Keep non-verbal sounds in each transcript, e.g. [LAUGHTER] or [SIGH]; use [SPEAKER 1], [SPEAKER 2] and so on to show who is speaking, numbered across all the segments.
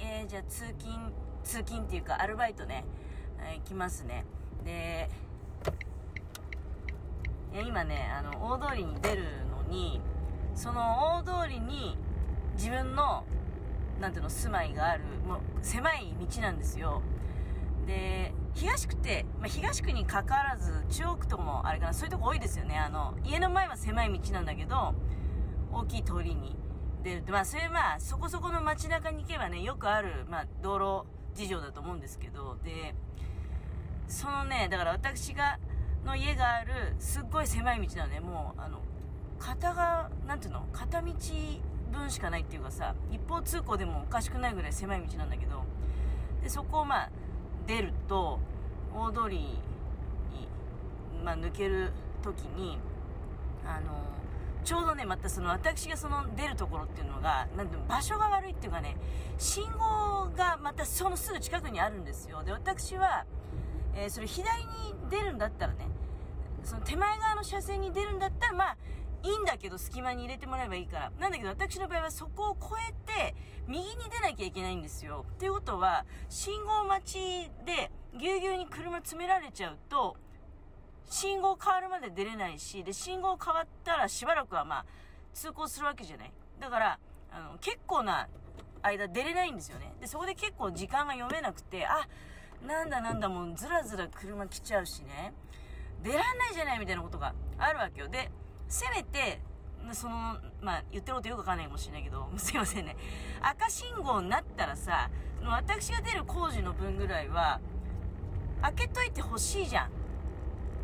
[SPEAKER 1] えー、じゃあ通勤、通勤っていうかアルバイトね、えー、来ますね。で、今ね、あの、大通りに出るのに、その大通りに自分の、なんていうの、住まいがある、もう狭い道なんですよ。で、東区って、まあ、東区に関わらず、中央区とかもあれかな、そういうとこ多いですよね。あの、家の前は狭い道なんだけど、大きい通りに出るって、まあ、それまあ、そこそこの街中に行けばね、よくある、まあ、道路事情だと思うんですけど、で、そのね、だから私が、の家がある、すっごい狭い道なのね、もう、あの、片が、なんていうの片道分しかないっていうかさ、一方通行でもおかしくないぐらい狭い道なんだけど、で、そこをまあ、出ると、大通りに、まあ、抜ける時に、あのちょうどね、またその私がその出るところっていうのが、なんて場所が悪いっていうかね、信号がまたそのすぐ近くにあるんですよ。で、私は、えー、それ左に出るんだったらね、その手前側の車線に出るんだったら、まあ、いいんだけど、隙間に入れてもらえばいいから。なんだけど、私の場合はそこを越えて、右に出なきゃいけないんですよ。っていうことは、信号待ちで、ぎゅうぎゅうに車詰められちゃうと、信号変わるまで出れないし、で、信号変わったらしばらくはまあ、通行するわけじゃない。だから、あの、結構な間出れないんですよね。で、そこで結構時間が読めなくて、あ、なんだなんだもうずらずら車来ちゃうしね。出らんないじゃないみたいなことがあるわけよ。で、せめて、その、まあ、言ってることよくわかんないかもしれないけど、[LAUGHS] すいませんね。赤信号になったらさ、私が出る工事の分ぐらいは、開けといてほしいじゃん。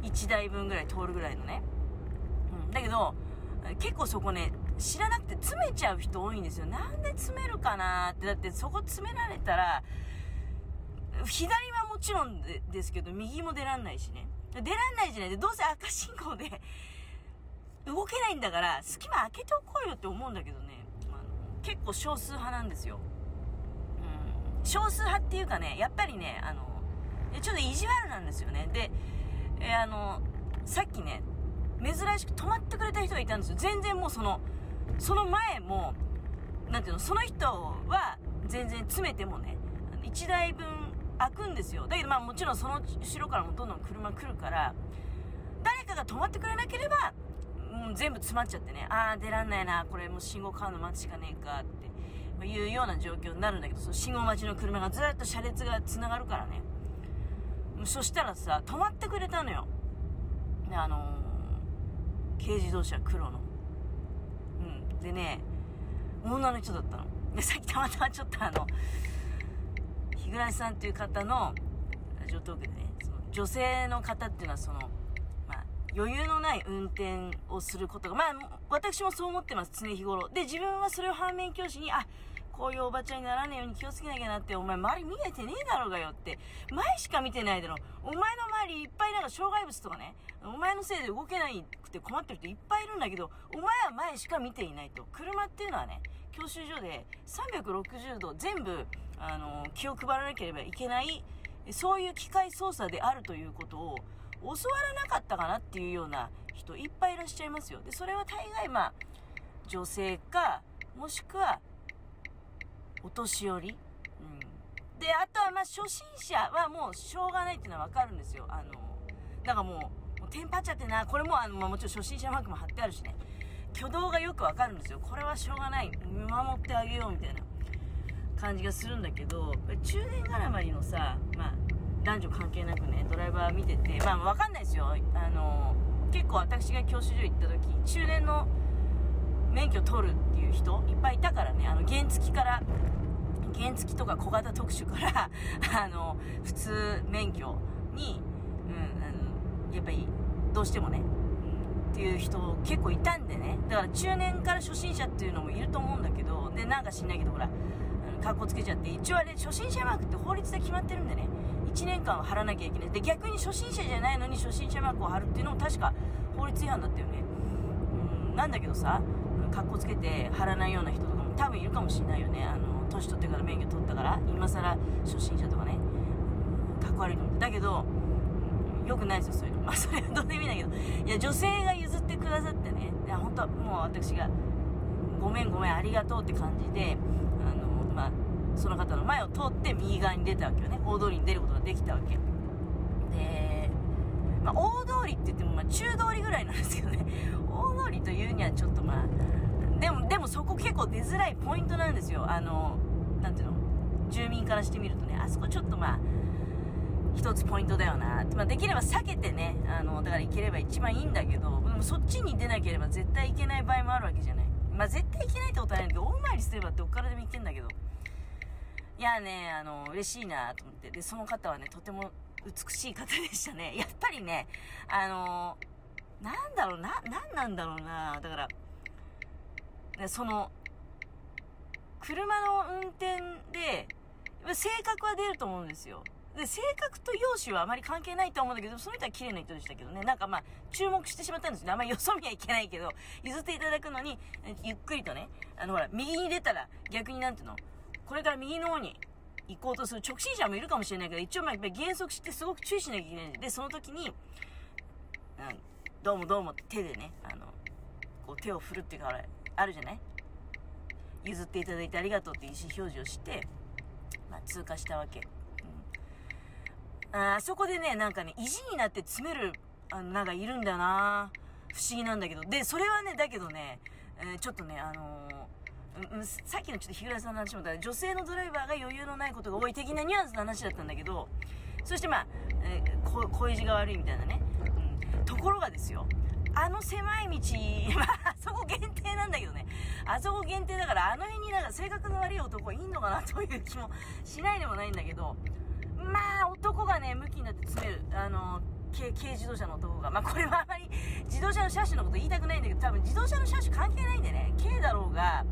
[SPEAKER 1] 1台分ぐらい通るぐらいのね。うん。だけど、結構そこね、知らなくて詰めちゃう人多いんですよ。なんで詰めるかなって。だってそこ詰められたら、左はもちろんですけど、右も出らんないしね。出らんないじゃないで、どうせ赤信号で動けないんだから、隙間開けておこうよって思うんだけどね、あの結構少数派なんですよ。うん。少数派っていうかね、やっぱりね、あの、ちょっと意地悪なんですよね。で、えー、あの、さっきね、珍しく止まってくれた人がいたんですよ。全然もうその、その前も、なんていうの、その人は全然詰めてもね、1台分開くんですよ。だけどまあもちろんその後ろからもどんどん車来るから、誰かが止まってくれなければ、う、全部詰まっちゃってね、ああ、出らんないな、これもう信号買うの待つしかねえかっていうような状況になるんだけど、その信号待ちの車がずっと車列が繋がるからね。そしたらさ、止まってくれたのよ。で、あのー、軽自動車黒の。うん。でね、女の人だったの。で、さっきたまたまちょっとあの、日暮さんという方のラジオトークでね、その女性の方っていうのはその、まあ、余裕のない運転をすることが、まあ、私もそう思ってます、常日頃。で、自分はそれを反面教師に、あ、こういうおばちゃんにならねえように気をつけなきゃなって、お前周り見えてねえだろうがよって。前しか見てないだろ。お前の周りいっぱいなんか障害物とかね、お前のせいで動けないくて困ってる人いっぱいいるんだけど、お前は前しか見ていないと。車っていうのはね、教習所で360度全部、あの、気を配らなければいけない、そういう機械操作であるということを教わらなかったかなっていうような人いっぱいいらっしゃいますよ。で、それは大概まあ、女性か、もしくは、お年寄り？うん。で、あとはまあ、初心者はもうしょうがないっていうのはわかるんですよ。あの、だからもう、もうテンパっちゃってな、これもあの、まあ、もちろん初心者マークも貼ってあるしね。挙動がよくわかるんですよ。これはしょうがない。見守ってあげようみたいな。感じがするんだけど中年絡まりのさ、まあ、男女関係なくねドライバー見ててまあ分かんないですよあの結構私が教習所行った時中年の免許取るっていう人いっぱいいたからねあの原付から原付とか小型特殊から [LAUGHS] あの普通免許に、うん、あのやっぱりどうしてもね、うん、っていう人結構いたんでねだから中年から初心者っていうのもいると思うんだけどでなんか知んないけどほらかっこつけちゃって、一応あれ、初心者マークって法律で決まってるんでね、1年間は貼らなきゃいけない。で、逆に初心者じゃないのに初心者マークを貼るっていうのも確か法律違反だったよね。うん、なんだけどさ、かっこつけて貼らないような人とかも多分いるかもしれないよね。あの、年取ってから免許取ったから、今更初心者とかね、かっこ悪いと思って。だけど、よくないですよ、そういうの。まあ、それはどうでもいいんだけど。いや、女性が譲ってくださってね、いや、本当はもう私が、ごめんごめん、ありがとうって感じであの、まあ、その方の前を、通って右側に出たわけよね大通りに出ることができたわけで、まあ、大通りって言ってもま中通りぐらいなんですけどね。[LAUGHS] 大通りというにはちょっとまあでもでもそこ結構出づらいポイントなんですよ。あのなんていうの？住民からしてみるとね。あそこちょっとまあ一つポイントだよな、まあ、できれば避けてねあのだから行ければ一番いいんだけどでもそっちに出なければ絶対行けない場合もあるわけじゃない。まあ絶対行けないってことはないんだけど大回りすればどっからでも行けんだけど。いやねあの嬉しいなと思って。でその方はねとても美しい方でしたね [LAUGHS] やっぱりねあのなんだろうな何なんだろうなだからその車の運転で性格は出ると思うんですよで、性格と容姿はあまり関係ないと思うんだけど、その人は綺麗な人でしたけどね。なんかまあ、注目してしまったんですね。あんまりよそ見はいけないけど、[LAUGHS] 譲っていただくのに、ゆっくりとね、あのほら、右に出たら逆になんていうの、これから右の方に行こうとする直進者もいるかもしれないけど、一応まあやっぱり減速してすごく注意しなきゃいけないんで、その時に、うん、どうもどうもって手でね、あの、こう手を振るっていうか、あるじゃない？譲っていただいてありがとうって意思表示をして、まあ、通過したわけ。うんあそこでね、なんかね、意地になって詰める、あの、なんかいるんだな不思議なんだけど。で、それはね、だけどね、えー、ちょっとね、あのー、さっきのちょっと日暮さんの話もだ女性のドライバーが余裕のないことが多い的なニュアンスの話だったんだけど、そしてまあ、えー、恋路が悪いみたいなね。うん。ところがですよ、あの狭い道、まあ、[LAUGHS] あそこ限定なんだけどね。あそこ限定だから、あの辺になんか性格の悪い男いんのかなという気もしないでもないんだけど、まあ、男がね、向きになって詰める。あの、軽軽自動車の男が。まあ、これはあまり自動車の車種のこと言いたくないんだけど、多分自動車の車種関係ないんでね。軽だろうが、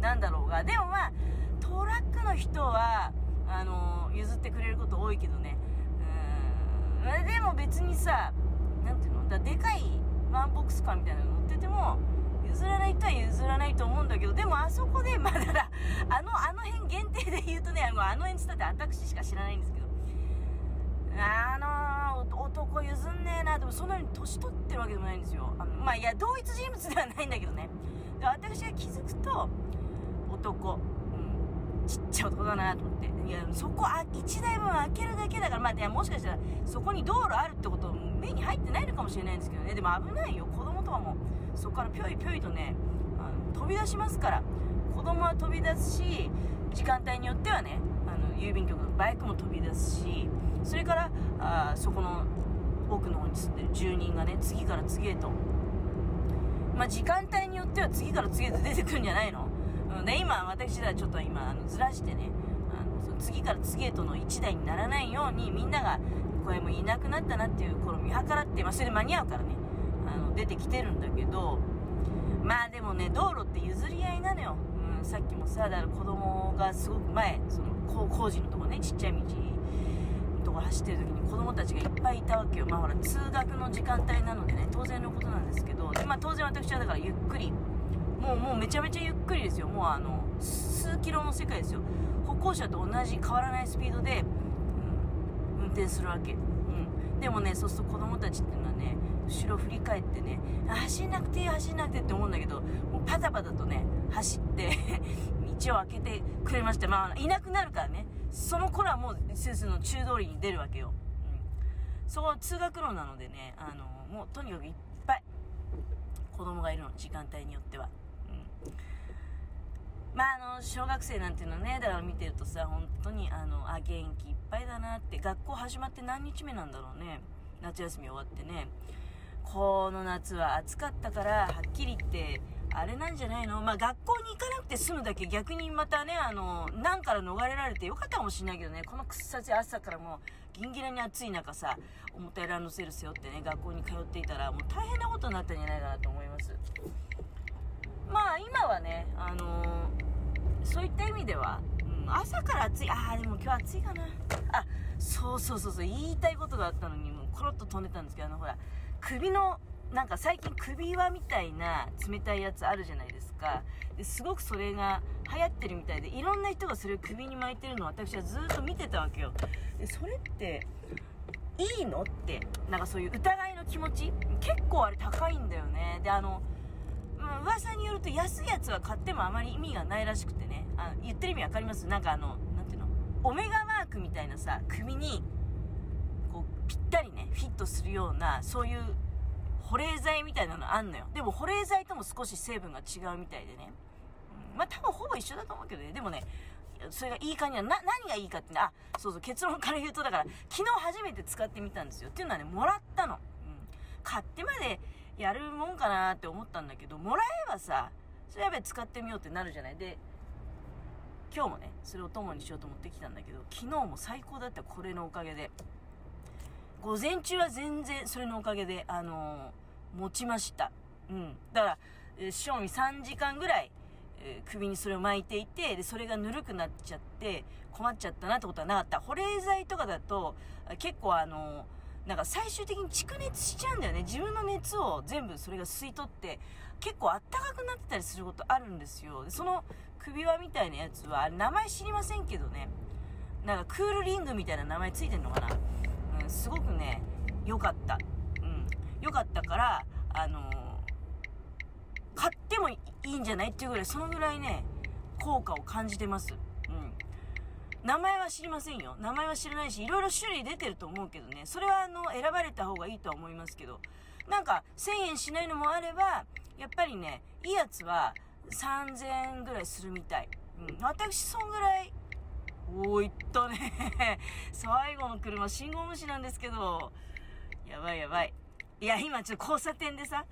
[SPEAKER 1] なんだろうが。でもまあ、トラックの人は、あの、譲ってくれること多いけどね。うーん。でも別にさ、なんていうの？だでかいワンボックスカーみたいなの乗ってても、譲らない人は譲らないと思うんだけど、でもあそこで、まだら、あの、あの辺限定で言うとね、もうあの辺つったって私しか知らないんですけど、あの、男譲んねえなでもそんなに年取ってるわけでもないんですよあまあいや同一人物ではないんだけどねで私が気づくと男、うん、ちっちゃい男だなと思って。いやそこあ1台分開けるだけだからまあいやもしかしたらそこに道路あるってこと目に入ってないのかもしれないんですけどね。でも危ないよ。子供とかもうそこからぴょいぴょいとねあの飛び出しますから。子供は飛び出すし時間帯によってはねあの郵便局のバイクも飛び出すしそれからあそこの奥の方に住んでる住人がね次から次へと。まあ時間帯によっては次から次へと出てくるんじゃないの、うん、で今私はちょっと今あのずらしてねあのその次から次へとの1台にならないようにみんながこれもいなくなったなっていう頃見計らって、まあ、それで間に合うからねあの出てきてるんだけどまあでもね道路って譲り合いなのよ、うん、さっきもさだから子供がすごく前その工事のとこねちっちゃい道とこ走ってる時に子供たちがいっぱいいたわけよ。まあほら通学の時間帯なのでね当然のことなんですけどで、まあ、当然私はだからゆっくりもうもうめちゃめちゃゆっくりですよもうあの数キロの世界ですよ歩行者と同じ変わらないスピードで、うん、運転するわけ、うん、でもねそうすると子供たちっていうのはね後ろ振り返ってね走んなくていい走んなくてって思うんだけどもうパタパタとね走って [LAUGHS] 道を開けてくれましてまあいなくなるからねその頃はもうスースの中通りに出るわけよ。うん。そこは通学路なのでね、あの、もうとにかくいっぱい子供がいるの、時間帯によっては。まあ、あの、小学生なんていうのね、だから見てるとさ、本当に、あの、あ、元気いっぱいだなって、学校始まって何日目なんだろうね。夏休み終わってね。この夏は暑かったから、はっきり言って、あれなんじゃないの？まあ、学校に行かなくて済むだけ逆にまたね、あの、難から逃れられてよかったかもしれないけどね、このくっさち朝からもう、ギンギラに暑い中さ、重たいランドセル背負ってね、学校に通っていたら、もう大変なことになったんじゃないかなと思います。まあ、今はね、あのー、そういった意味では、うん、朝から暑い。ああ、でも今日暑いかな。あ、そうそうそうそう、言いたいことがあったのに、もうコロッと飛んでたんですけど、あの、ほら、首のなんか最近首輪みたいな冷たいやつあるじゃないですかですごくそれが流行ってるみたいでいろんな人がそれを首に巻いてるのを私はずっと見てたわけよでそれっていいのってなんかそういう疑いの気持ち？結構あれ高いんだよねであの、うん、噂によると安いやつは買ってもあまり意味がないらしくてねあ言ってる意味わかります？なんかあのなんていうの？オメガマークみたいなさ、首に、こう、ぴったりね、フィットするような、そういう保冷剤みたいなのあんのよ。でも保冷剤とも少し成分が違うみたいでね。うん、まあ多分ほぼ一緒だと思うけどね。でもね、それがいい感じは、な、何がいいかってね、あ、そうそう、結論から言うと、だから、昨日初めて使ってみたんですよ。っていうのはね、もらったの。うん。買ってまでやるもんかなって思ったんだけど、もらえばさ、それやべ使ってみようってなるじゃない。で、今日もね、それを友にしようと思ってきたんだけど、昨日も最高だった、これのおかげで。午前中は全然それのおかげで、あのー、持ちました。うん。だから、えー、賞味3時間ぐらい、えー、首にそれを巻いていて、で、それがぬるくなっちゃって、困っちゃったなってことはなかった。保冷剤とかだと、結構あのなんか最終的に蓄熱しちゃうんだよね。自分の熱を全部それが吸い取って、結構あったかくなってたりすることあるんですよ。その首輪みたいなやつは、名前知りませんけどね。なんかクールリングみたいな名前ついてんのかな。うん、すごくね、良かった。うん。良かったから、あのー、買ってもいいんじゃないっていうぐらい、そのぐらいね、効果を感じてます。うん。名前は知りませんよ。名前は知らないし、いろいろ種類出てると思うけどね、それはあの、選ばれた方がいいとは思いますけど、なんか、1000円しないのもあれば、やっぱりね、いいやつは3000円ぐらいするみたい。うん。私、そんぐらいおー、いったね。[LAUGHS] 最後の車、信号無視なんですけど、やばいやばい。いや、今ちょっと交差点でさ、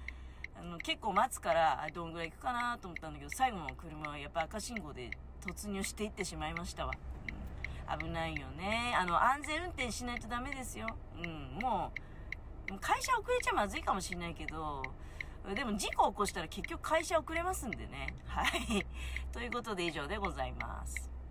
[SPEAKER 1] あの、結構待つから、どんぐらい行くかなと思ったんだけど、最後の車はやっぱ赤信号で突入していってしまいましたわ。危ないよね。あの、安全運転しないとダメですよ。うん、もう、会社遅れちゃまずいかもしれないけど、でも事故起こしたら結局会社遅れますんでね。はい。[LAUGHS] ということで以上でございます。